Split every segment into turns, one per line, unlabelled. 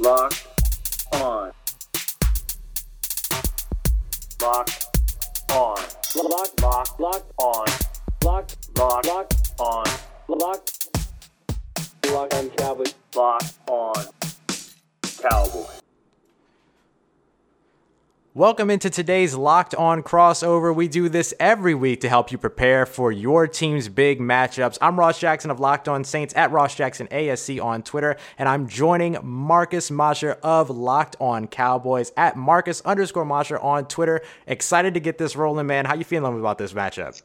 Locked on. Locked on. Lock, lock, locked on. Locked, lock, locked on. Locked. Locked on Cowboys. Locked on Cowboys.
Welcome into today's Locked On crossover. We do this every week to help you prepare for your team's big matchups. I'm Ross Jackson of Locked On Saints at Ross Jackson ASC on Twitter, and I'm joining Marcus Mosher of Locked On Cowboys at Marcus underscore Mosher on Twitter. Excited to get this rolling, man. How you feeling about this matchup?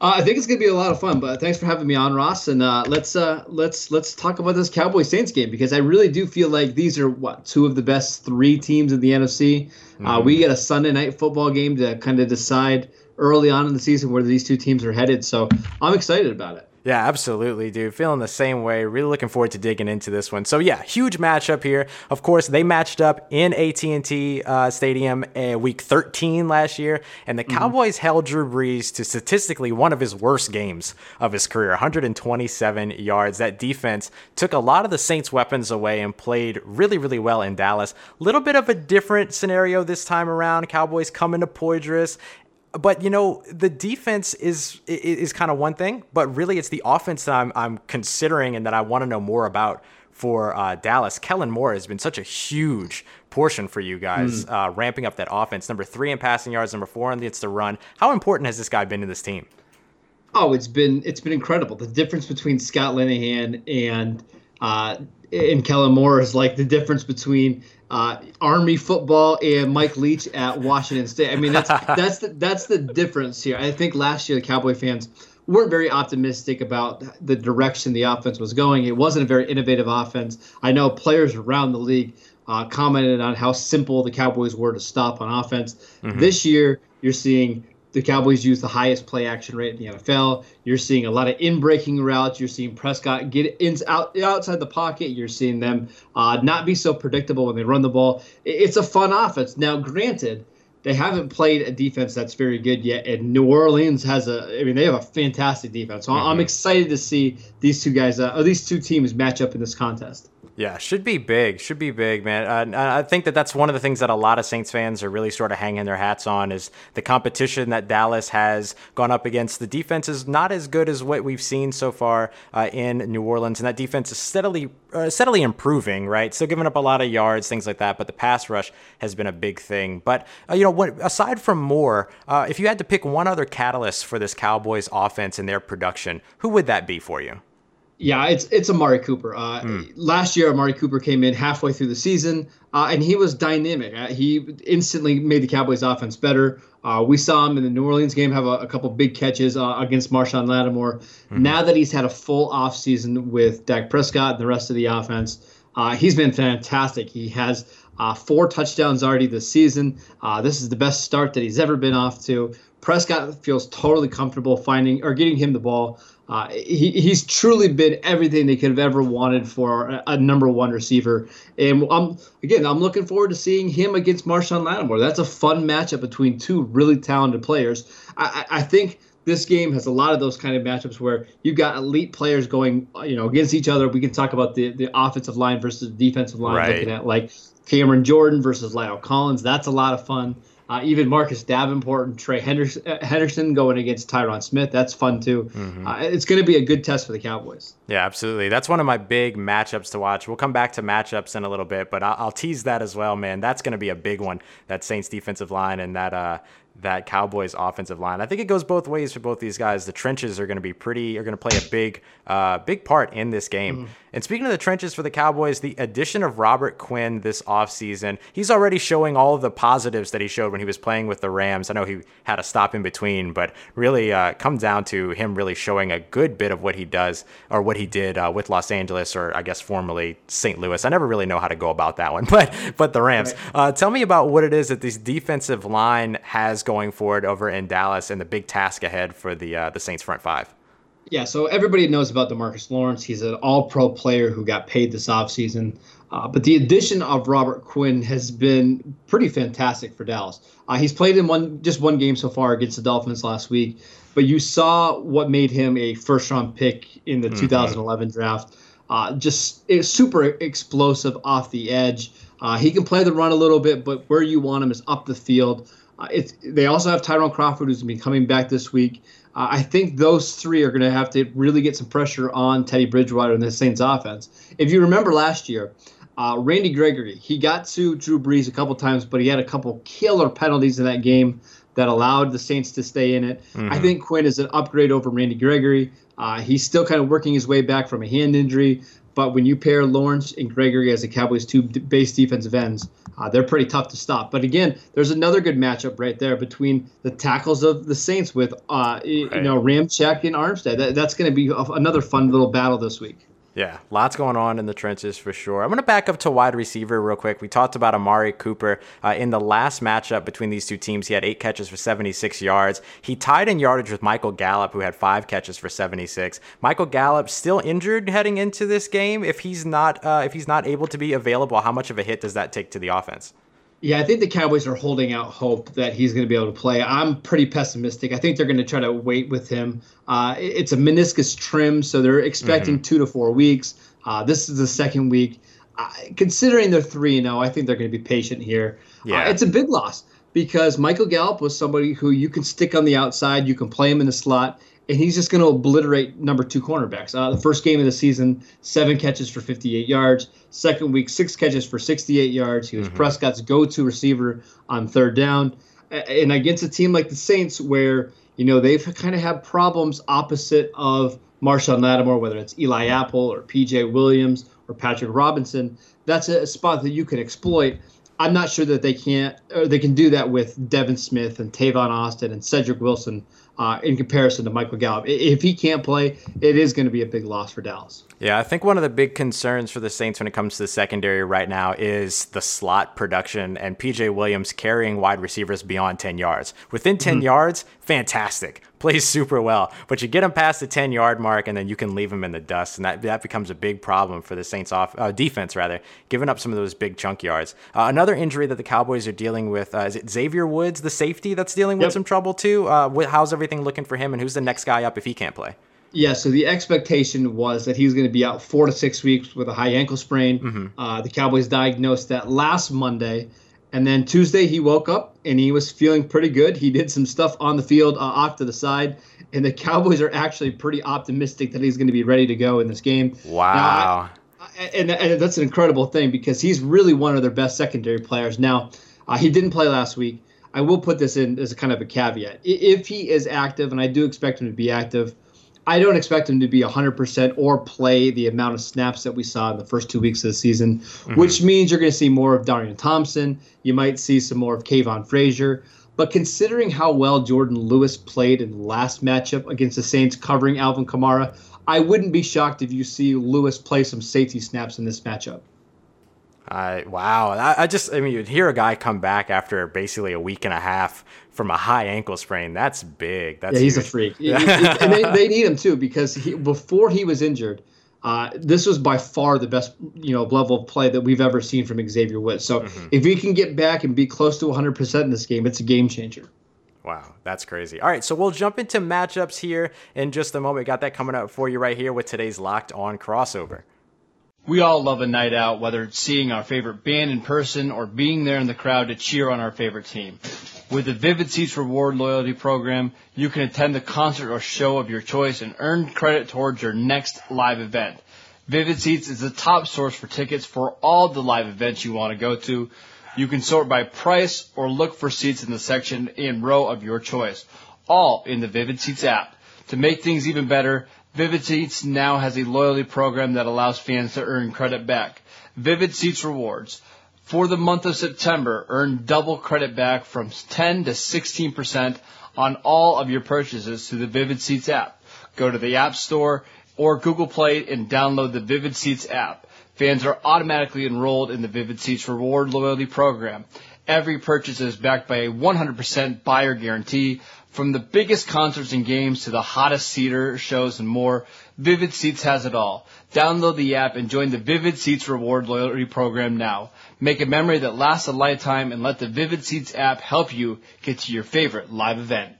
Uh, I think it's gonna be a lot of fun, but thanks for having me on, Ross. And uh, let's uh, let's let's talk about this Cowboy Saints game because I really do feel like these are what two of the best three teams in the NFC. Mm-hmm. Uh, we get a Sunday night football game to kind of decide early on in the season where these two teams are headed. So I'm excited about it.
Yeah, absolutely, dude. Feeling the same way. Really looking forward to digging into this one. So yeah, huge matchup here. Of course, they matched up in AT&T uh, Stadium uh, Week 13 last year, and the mm-hmm. Cowboys held Drew Brees to statistically one of his worst games of his career, 127 yards. That defense took a lot of the Saints' weapons away and played really, really well in Dallas. Little bit of a different scenario this time around. Cowboys coming to Poydras but you know the defense is is kind of one thing, but really it's the offense that I'm I'm considering and that I want to know more about for uh, Dallas. Kellen Moore has been such a huge portion for you guys, mm. uh, ramping up that offense. Number three in passing yards, number four against the gets to run. How important has this guy been to this team?
Oh, it's been it's been incredible. The difference between Scott Linehan and uh, and Kellen Moore is like the difference between uh, Army football and Mike Leach at Washington State. I mean, that's that's the that's the difference here. I think last year the Cowboy fans weren't very optimistic about the direction the offense was going. It wasn't a very innovative offense. I know players around the league uh, commented on how simple the Cowboys were to stop on offense. Mm-hmm. This year, you're seeing the Cowboys use the highest play action rate in the NFL. You're seeing a lot of in breaking routes. You're seeing Prescott get in, out, outside the pocket. You're seeing them uh, not be so predictable when they run the ball. It's a fun offense. Now, granted, they haven't played a defense that's very good yet, and New Orleans has a. I mean, they have a fantastic defense. So mm-hmm. I'm excited to see these two guys, uh, or these two teams, match up in this contest.
Yeah, should be big. Should be big, man. Uh, I think that that's one of the things that a lot of Saints fans are really sort of hanging their hats on is the competition that Dallas has gone up against. The defense is not as good as what we've seen so far uh, in New Orleans, and that defense is steadily uh, steadily improving. Right, still giving up a lot of yards, things like that, but the pass rush has been a big thing. But uh, you know, aside from Moore, uh, if you had to pick one other catalyst for this Cowboys offense and their production, who would that be for you?
Yeah, it's it's Amari Cooper. Uh, mm. Last year, Amari Cooper came in halfway through the season, uh, and he was dynamic. Uh, he instantly made the Cowboys' offense better. Uh, we saw him in the New Orleans game have a, a couple big catches uh, against Marshon Lattimore. Mm-hmm. Now that he's had a full offseason with Dak Prescott and the rest of the offense, uh, he's been fantastic. He has four touchdowns already this season. this is the best start that he's ever been off to. Prescott feels totally comfortable finding or getting him the ball. Uh, he, he's truly been everything they could have ever wanted for a, a number one receiver. And I'm again, I'm looking forward to seeing him against Marshon Lattimore. That's a fun matchup between two really talented players. I, I think this game has a lot of those kind of matchups where you've got elite players going, you know, against each other. We can talk about the, the offensive line versus the defensive line, right. looking at like Cameron Jordan versus La'el Collins. That's a lot of fun. Uh, even Marcus Davenport and Trey Hendrickson, uh, Hendrickson going against Tyron Smith. That's fun too. Mm-hmm. Uh, it's going to be a good test for the Cowboys.
Yeah, absolutely. That's one of my big matchups to watch. We'll come back to matchups in a little bit, but I'll, I'll tease that as well, man. That's going to be a big one. That Saints defensive line and that uh, that Cowboys offensive line. I think it goes both ways for both these guys. The trenches are going to be pretty are going to play a big uh, big part in this game. Mm-hmm. And speaking of the trenches for the Cowboys, the addition of Robert Quinn this offseason, he's already showing all of the positives that he showed when he was playing with the Rams. I know he had a stop in between, but really uh, comes down to him really showing a good bit of what he does or what he did uh, with Los Angeles or I guess formerly St. Louis. I never really know how to go about that one, but but the Rams. Right. Uh, tell me about what it is that this defensive line has going forward over in Dallas and the big task ahead for the uh, the Saints front five.
Yeah, so everybody knows about Demarcus Lawrence. He's an all pro player who got paid this offseason. Uh, but the addition of Robert Quinn has been pretty fantastic for Dallas. Uh, he's played in one just one game so far against the Dolphins last week, but you saw what made him a first round pick in the mm-hmm. 2011 draft. Uh, just super explosive off the edge. Uh, he can play the run a little bit, but where you want him is up the field. Uh, it's, they also have Tyrone Crawford, who's going to be coming back this week. Uh, I think those three are going to have to really get some pressure on Teddy Bridgewater and the Saints offense. If you remember last year, uh, Randy Gregory, he got to Drew Brees a couple times, but he had a couple killer penalties in that game that allowed the Saints to stay in it. Mm-hmm. I think Quinn is an upgrade over Randy Gregory. Uh, he's still kind of working his way back from a hand injury, but when you pair Lawrence and Gregory as the Cowboys' two base defensive ends, uh, they're pretty tough to stop. But again, there's another good matchup right there between the tackles of the Saints with uh, right. you know Ramczyk and Armstead. That, that's going to be a, another fun little battle this week.
Yeah, lots going on in the trenches for sure. I'm going to back up to wide receiver real quick. We talked about Amari Cooper uh, in the last matchup between these two teams. He had eight catches for 76 yards. He tied in yardage with Michael Gallup, who had five catches for 76. Michael Gallup still injured heading into this game. If he's not, uh, if he's not able to be available, how much of a hit does that take to the offense?
Yeah, I think the Cowboys are holding out hope that he's going to be able to play. I'm pretty pessimistic. I think they're going to try to wait with him. Uh, it's a meniscus trim, so they're expecting mm-hmm. two to four weeks. Uh, this is the second week. Uh, considering they're three and zero, oh, I think they're going to be patient here. Uh, yeah, it's a big loss because Michael Gallup was somebody who you can stick on the outside, you can play him in the slot, and he's just going to obliterate number two cornerbacks. Uh, the first game of the season, seven catches for 58 yards. Second week, six catches for 68 yards. He was mm-hmm. Prescott's go-to receiver on third down. And against a team like the Saints, where you know they've kind of had problems opposite of Marshon Lattimore, whether it's Eli Apple or P.J. Williams or Patrick Robinson, that's a spot that you can exploit. I'm not sure that they can't or they can do that with Devin Smith and Tavon Austin and Cedric Wilson uh, in comparison to Michael Gallup. If he can't play, it is going to be a big loss for Dallas.
Yeah, I think one of the big concerns for the Saints when it comes to the secondary right now is the slot production and PJ Williams carrying wide receivers beyond 10 yards. Within 10 mm-hmm. yards, fantastic. Plays super well. But you get him past the 10 yard mark and then you can leave him in the dust. And that, that becomes a big problem for the Saints off uh, defense, rather, giving up some of those big chunk yards. Uh, another injury that the Cowboys are dealing with uh, is it Xavier Woods, the safety, that's dealing yep. with some trouble too? Uh, how's everything looking for him and who's the next guy up if he can't play?
Yeah, so the expectation was that he was going to be out four to six weeks with a high ankle sprain. Mm-hmm. Uh, the Cowboys diagnosed that last Monday. And then Tuesday, he woke up and he was feeling pretty good. He did some stuff on the field uh, off to the side. And the Cowboys are actually pretty optimistic that he's going to be ready to go in this game.
Wow.
Now, I, and, and, that's an incredible thing because he's really one of their best secondary players. Now, uh, he didn't play last week. I will put this in as a kind of a caveat. If he is active, and I do expect him to be active, I don't expect him to be 100% or play the amount of snaps that we saw in the first two weeks of the season, mm-hmm. which means you're going to see more of Darian Thompson. You might see some more of Kavon Frazier. But considering how well Jourdan Lewis played in the last matchup against the Saints covering Alvin Kamara, I wouldn't be shocked if you see Lewis play some safety snaps in this matchup.
I wow, I, I, just I mean you'd hear a guy come back after basically a week and a half from a high ankle sprain. That's big. That's
yeah, he's huge. a freak, and they, they need him too because he, before he was injured, uh, this was by far the best you know level of play that we've ever seen from Xavier Woods. So mm-hmm. if he can get back and be close to 100 percent in this game, it's a game changer.
Wow, that's crazy. All right, so we'll jump into matchups here in just a moment. We got that coming up for you right here with today's Locked On crossover.
We all love a night out, whether it's seeing our favorite band in person or being there in the crowd to cheer on our favorite team. With the Vivid Seats Reward Loyalty Program, you can attend the concert or show of your choice and earn credit towards your next live event. Vivid Seats is the top source for tickets for all the live events you want to go to. You can sort by price or look for seats in the section and row of your choice, all in the Vivid Seats app. To make things even better, Vivid Seats now has a loyalty program that allows fans to earn credit back. Vivid Seats Rewards. For the month of September, earn double credit back from 10 to 16% on all of your purchases through the Vivid Seats app. Go to the App Store or Google Play and download the Vivid Seats app. Fans are automatically enrolled in the Vivid Seats Reward Loyalty Program. Every purchase is backed by a 100% buyer guarantee from the biggest concerts and games to the hottest theater shows and more, Vivid Seats has it all. Download the app and join the Vivid Seats Reward Loyalty Program now. Make a memory that lasts a lifetime and let the Vivid Seats app help you get to your favorite live event.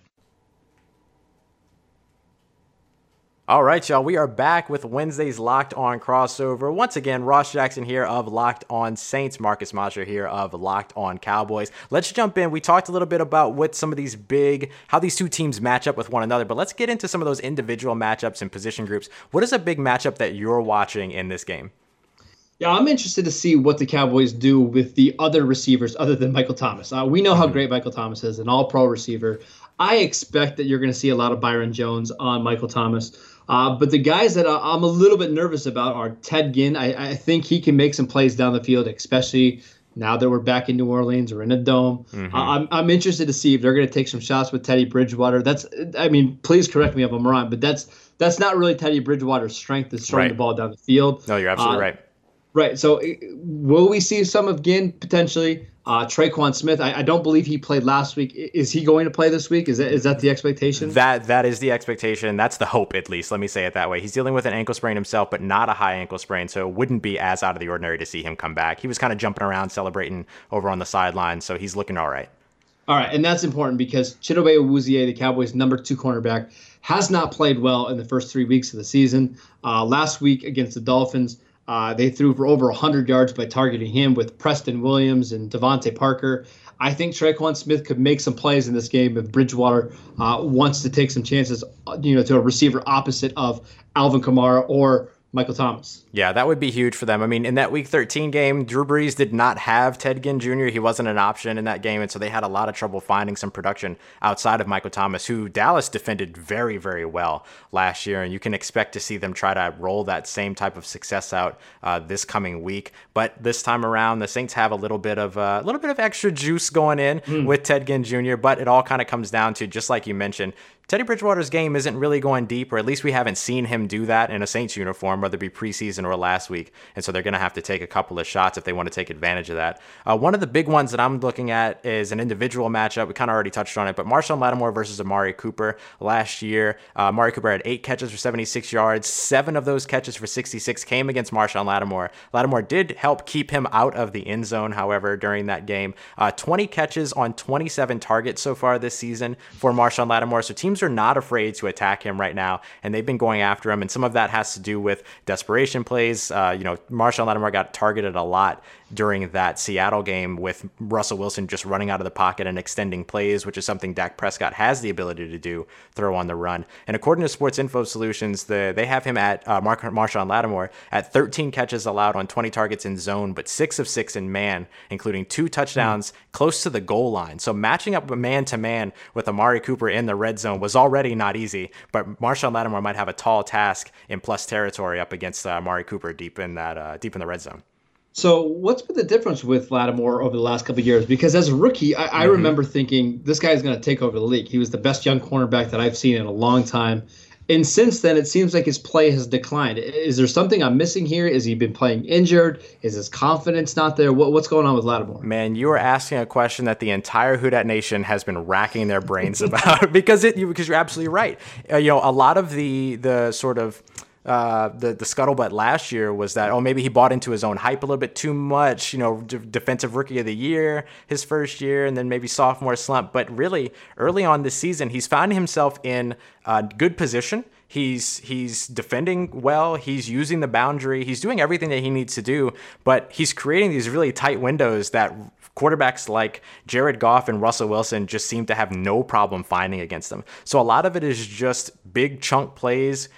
All right, y'all. We are back with Wednesday's Locked On crossover. Once again, Ross Jackson here of Locked On Saints, Marcus Mosher here of Locked On Cowboys. Let's jump in. We talked a little bit about what some of these big, how these two teams match up with one another, but let's get into some of those individual matchups and position groups. What is a big matchup that you're watching in this game?
Yeah, I'm interested to see what the Cowboys do with the other receivers other than Michael Thomas. Uh, we know how mm-hmm. great Michael Thomas is, an all pro receiver. I expect that you're going to see a lot of Byron Jones on Michael Thomas. Uh, but the guys that I'm a little bit nervous about are Ted Ginn. I, I, think he can make some plays down the field, especially now that we're back in New Orleans or in a dome. Mm-hmm. Uh, I'm, I'm interested to see if they're going to take some shots with Teddy Bridgewater. That's, I mean, please correct me if I'm wrong, but that's that's not really Teddy Bridgewater's strength is throwing right. the ball down the field.
No, you're absolutely uh, right.
Right. So, will we see some of Ginn potentially? Uh, Tre'Quan Smith, I, I, don't believe he played last week. Is he going to play this week? Is that is that the expectation?
That that is the expectation. That's the hope, at least. Let me say it that way. He's dealing with an ankle sprain himself, but not a high ankle sprain, so it wouldn't be as out of the ordinary to see him come back. He was kind of jumping around, celebrating over on the sideline, so he's looking all right.
All right, and that's important because Chidobe Awuzie, the Cowboys' number two cornerback, has not played well in the first three weeks of the season. Uh, last week against the Dolphins uh, they threw for over 100 yards by targeting him with Preston Williams and DeVante Parker. I think Tre'Quan Smith could make some plays in this game if Bridgewater uh, wants to take some chances, you know, to a receiver opposite of Alvin Kamara or Michael Thomas.
Yeah, that would be huge for them. I mean, in that Week 13 game, Drew Brees did not have Ted Ginn Jr. He wasn't an option in that game, and so they had a lot of trouble finding some production outside of Michael Thomas, who Dallas defended very, very well last year, and you can expect to see them try to roll that same type of success out uh, this coming week. But this time around, the Saints have a little bit of uh, a uh, little bit of extra juice going in mm. with Ted Ginn Jr. But it all kind of comes down to just like you mentioned, Teddy Bridgewater's game isn't really going deep, or at least we haven't seen him do that in a Saints uniform, whether it be preseason or last week. And so they're going to have to take a couple of shots if they want to take advantage of that. Uh, one of the big ones that I'm looking at is an individual matchup. We kind of already touched on it, but Marshon Lattimore versus Amari Cooper last year. Uh, Amari Cooper had eight catches for 76 yards. Seven of those catches for 66 came against Marshon Lattimore. Lattimore did help keep him out of the end zone, however, during that game. Uh, 20 catches on 27 targets so far this season for Marshon Lattimore. So teams are not afraid to attack him right now, and they've been going after him. And some of that has to do with desperation plays. Uh, you know, Marshon Lattimore got targeted a lot during that Seattle game with Russell Wilson just running out of the pocket and extending plays, which is something Dak Prescott has the ability to do, throw on the run. And according to Sports Info Solutions, the, they have him at uh, Mark, Marshon Lattimore at 13 catches allowed on 20 targets in zone, but six of six in man, including two touchdowns mm. close to the goal line. So matching up a man to man with Amari Cooper in the red zone was already not easy, but Marshon Lattimore might have a tall task in plus territory up against uh, Amari Cooper deep in that uh, deep in the red zone.
So, what's been the difference with Lattimore over the last couple of years? Because as a rookie, I, I mm-hmm. remember thinking this guy is going to take over the league. He was the best young cornerback that I've seen in a long time. And since then, it seems like his play has declined. Is there something I'm missing here? Is he been playing injured? Is his confidence not there? What, what's going on with Lattimore?
Man, you are asking a question that the entire Who Dat Nation has been racking their brains about because it because you're absolutely right. Uh, you know, a lot of the the sort of uh, the the scuttlebutt last year was that oh maybe he bought into his own hype a little bit too much you know d- defensive rookie of the year his first year and then maybe sophomore slump. But really early on this season he's found himself in a good position. He's he's defending well. He's using the boundary. He's doing everything that he needs to do. But he's creating these really tight windows that quarterbacks like Jared Goff and Russell Wilson just seem to have no problem finding against them. So a lot of it is just big chunk plays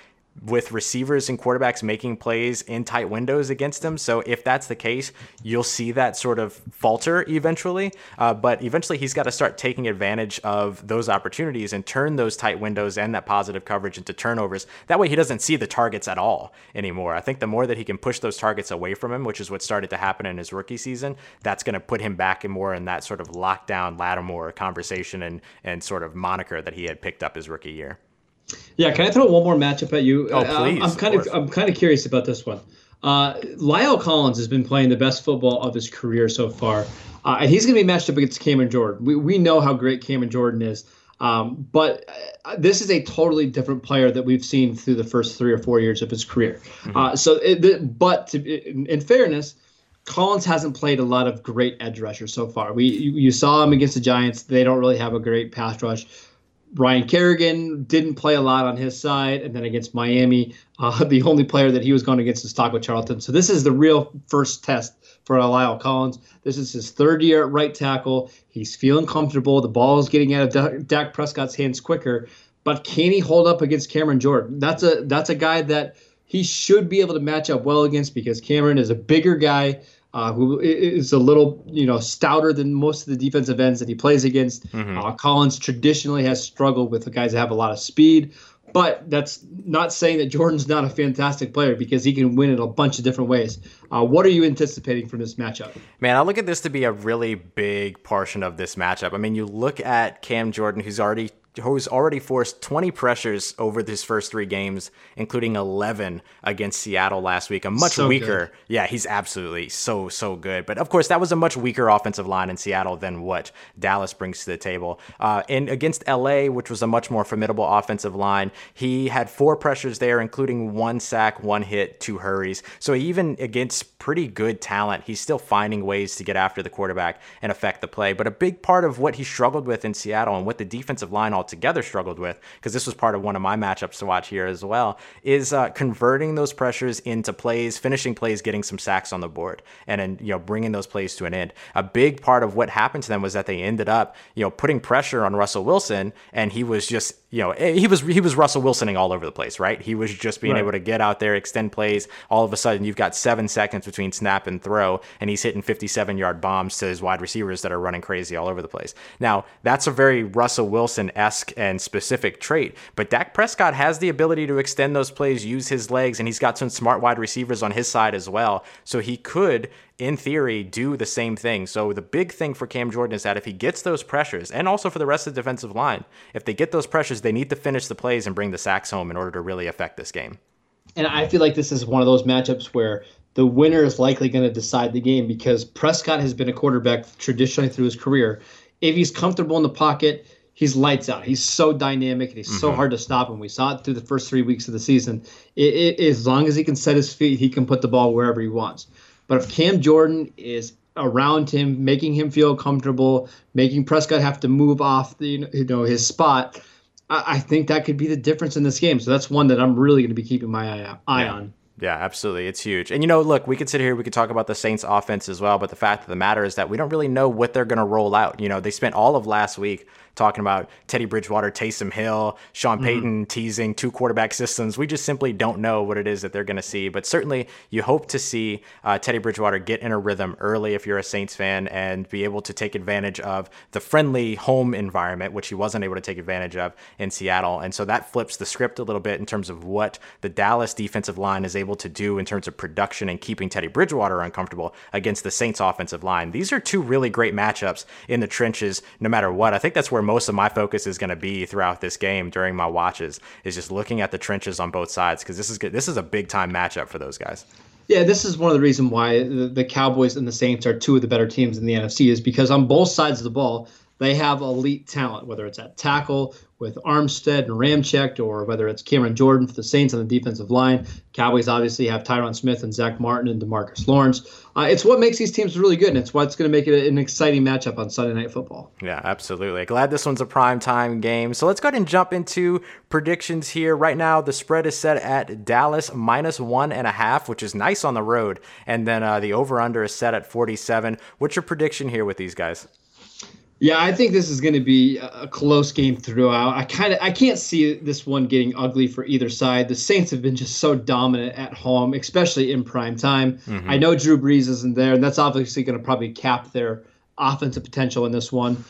with receivers and quarterbacks making plays in tight windows against them. So if that's the case, you'll see that sort of falter eventually. Uh, but eventually, he's got to start taking advantage of those opportunities and turn those tight windows and that positive coverage into turnovers. That way, he doesn't see the targets at all anymore. I think the more that he can push those targets away from him, which is what started to happen in his rookie season, that's going to put him back in more in that sort of lockdown Lattimore conversation and and sort of moniker that he had picked up his rookie year.
Yeah, can I throw one more matchup at you?
Oh, uh, please.
I'm, I'm kind of, of I'm kind of curious about this one. Uh, La'el Collins has been playing the best football of his career so far, uh, and he's going to be matched up against Cameron Jordan. We we know how great Cameron Jordan is, um, but uh, this is a totally different player that we've seen through the first three or four years of his career. Mm-hmm. Uh, so, it, but to, in, in fairness. Collins hasn't played a lot of great edge rushers so far. We you, you saw him against the Giants; they don't really have a great pass rush Ryan Kerrigan didn't play a lot on his side, and then against Miami, uh, the only player that he was going against is Taco Charlton. So this is the real first test for La'el Collins. This is his third year at right tackle. He's feeling comfortable. The ball is getting out of Dak Prescott's hands quicker, but can he hold up against Cameron Jordan? That's a that's a guy that he should be able to match up well against because Cameron is a bigger guy uh, who is a little, you know, stouter than most of the defensive ends that he plays against. Mm-hmm. Uh, Collins traditionally has struggled with the guys that have a lot of speed, but that's not saying that Jordan's not a fantastic player because he can win in a bunch of different ways. Uh, what are you anticipating from this matchup?
Man, I look at this to be a really big portion of this matchup. I mean, you look at Cam Jordan, who's already who's already forced 20 pressures over his first three games, including 11 against Seattle last week. A much so weaker, good. yeah, he's absolutely so, so good. But of course, that was a much weaker offensive line in Seattle than what Dallas brings to the table. Uh, and against LA, which was a much more formidable offensive line, he had four pressures there, including one sack, one hit, two hurries. So even against pretty good talent, he's still finding ways to get after the quarterback and affect the play. But a big part of what he struggled with in Seattle and what the defensive line altogether struggled with, because this was part of one of my matchups to watch here as well, is uh, converting those pressures into plays, finishing plays, getting some sacks on the board, and then you know bringing those plays to an end. A big part of what happened to them was that they ended up you know putting pressure on Russell Wilson, and he was just you know eh, he was he was Russell Wilsoning all over the place, right? He was just being right. able to get out there, extend plays. All of a sudden, you've got seven seconds between snap and throw, and he's hitting 57 yard bombs to his wide receivers that are running crazy all over the place. Now that's a very Russell Wilson esque esque and specific trait. But Dak Prescott has the ability to extend those plays, use his legs, and he's got some smart wide receivers on his side as well. So he could, in theory, do the same thing. So the big thing for Cam Jordan is that if he gets those pressures, and also for the rest of the defensive line, if they get those pressures, they need to finish the plays and bring the sacks home in order to really affect this game.
And I feel like this is one of those matchups where the winner is likely going to decide the game because Prescott has been a quarterback traditionally through his career. If he's comfortable in the pocket, he's lights out. He's so dynamic and he's mm-hmm. so hard to stop. And we saw it through the first three weeks of the season. It, it, as long as he can set his feet, he can put the ball wherever he wants. But if Cam Jordan is around him, making him feel comfortable, making Prescott have to move off the you know his spot, I, I think that could be the difference in this game. So that's one that I'm really going to be keeping my eye, eye yeah. on.
Yeah, absolutely. It's huge. And you know, look, we could sit here, we could talk about the Saints offense as well, but the fact of the matter is that we don't really know what they're going to roll out. You know, they spent all of last week talking about Teddy Bridgewater, Taysom Hill, Sean mm-hmm. Payton mm-hmm. teasing two quarterback systems. We just simply don't know what it is that they're going to see. But certainly, you hope to see uh, Teddy Bridgewater get in a rhythm early if you're a Saints fan and be able to take advantage of the friendly home environment, which he wasn't able to take advantage of in Seattle. And so that flips the script a little bit in terms of what the Dallas defensive line is able to do in terms of production and keeping Teddy Bridgewater uncomfortable against the Saints offensive line. These are two really great matchups in the trenches, no matter what. I think that's where where most of my focus is going to be throughout this game during my watches is just looking at the trenches on both sides because this is good. This is a big time matchup for those guys.
Yeah, this is one of the reasons why the, the Cowboys and the Saints are two of the better teams in the NFC is because on both sides of the ball they have elite talent, whether it's at tackle with Armstead and Ramczyk, or whether it's Cameron Jordan for the Saints on the defensive line. Cowboys obviously have Tyron Smith and Zack Martin and Demarcus Lawrence. Uh, it's what makes these teams really good, and it's what's going to make it an exciting matchup on Sunday Night Football.
Yeah, absolutely. Glad this one's a prime time game. So let's go ahead and jump into predictions here. Right now, the spread is set at Dallas minus one and a half, which is nice on the road, and then uh, the over under is set at 47. What's your prediction here with these guys?
Yeah, I think this is going to be a close game throughout. I kind of I can't see this one getting ugly for either side. The Saints have been just so dominant at home, especially in prime time. Mm-hmm. I know Drew Brees isn't there, and that's obviously going to probably cap their offensive potential in this one.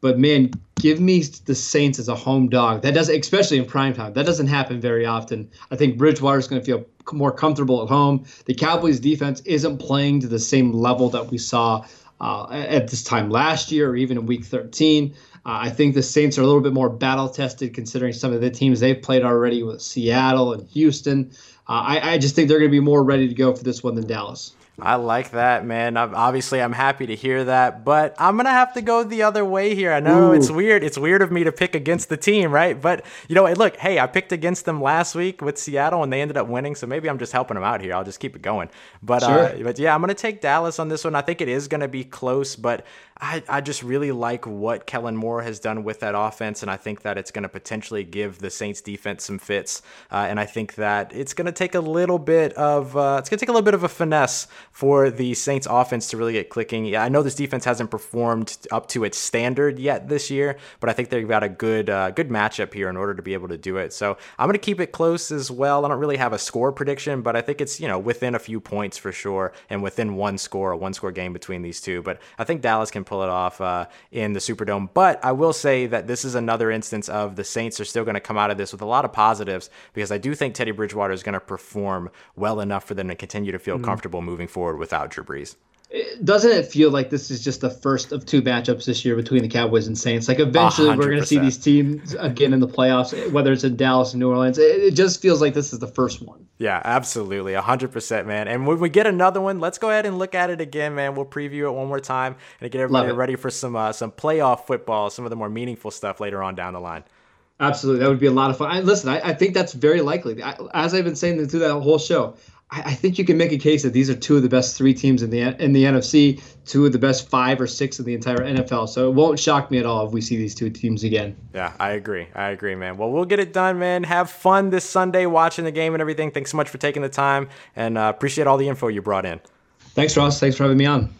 But man, give me the Saints as a home dog. That does, especially in prime time. That doesn't happen very often. I think Bridgewater is going to feel more comfortable at home. The Cowboys defense isn't playing to the same level that we saw uh, at this time last year or even in week 13. Uh, I think the Saints are a little bit more battle tested considering some of the teams they've played already with Seattle and Houston. Uh, I, I just think they're going to be more ready to go for this one than Dallas.
I like that, man. Obviously, I'm happy to hear that, but I'm gonna have to go the other way here. I know Ooh. it's weird. It's weird of me to pick against the team, right? But you know, look, hey, I picked against them last week with Seattle, and they ended up winning. So maybe I'm just helping them out here. I'll just keep it going. But uh, sure. uh, but yeah, I'm gonna take Dallas on this one. I think it is gonna be close, but I, I just really like what Kellen Moore has done with that offense, and I think that it's going to potentially give the Saints defense some fits. Uh, and I think that it's going to take a little bit of uh, it's going to take a little bit of a finesse for the Saints offense to really get clicking. Yeah, I know this defense hasn't performed up to its standard yet this year, but I think they've got a good uh, good matchup here in order to be able to do it. So I'm going to keep it close as well. I don't really have a score prediction, but I think it's you know within a few points for sure, and within one score, a one score game between these two. But I think Dallas can pull it off uh, in the Superdome. But I will say that this is another instance of the Saints are still going to come out of this with a lot of positives because I do think Teddy Bridgewater is going to perform well enough for them to continue to feel mm-hmm. comfortable moving forward without Drew Brees
doesn't it feel like this is just the first of two matchups this year between the Cowboys and Saints? Like eventually we are going to see these teams again in the playoffs, whether it's in Dallas and New Orleans. It, it just feels like this is the first one.
Yeah, absolutely, hundred percent, man. And when we get another one, let's go ahead and look at it again, man. We'll preview it one more time and get everybody ready for some uh, some playoff football, some of the more meaningful stuff later on down the line.
Absolutely, that would be a lot of fun. I, listen, I, I think that's very likely. I, as I've been saying through that whole show, I, think you can make a case that these are two of the best three teams in the in the NFC, two of the best five or six in the entire NFL. So it won't shock me at all if we see these two teams again.
Yeah, I agree. I agree, man. Well, we'll get it done, man. Have fun this Sunday watching the game and everything. Thanks so much for taking the time, and uh, appreciate all the info you brought in.
Thanks, Ross. Thanks for having me on.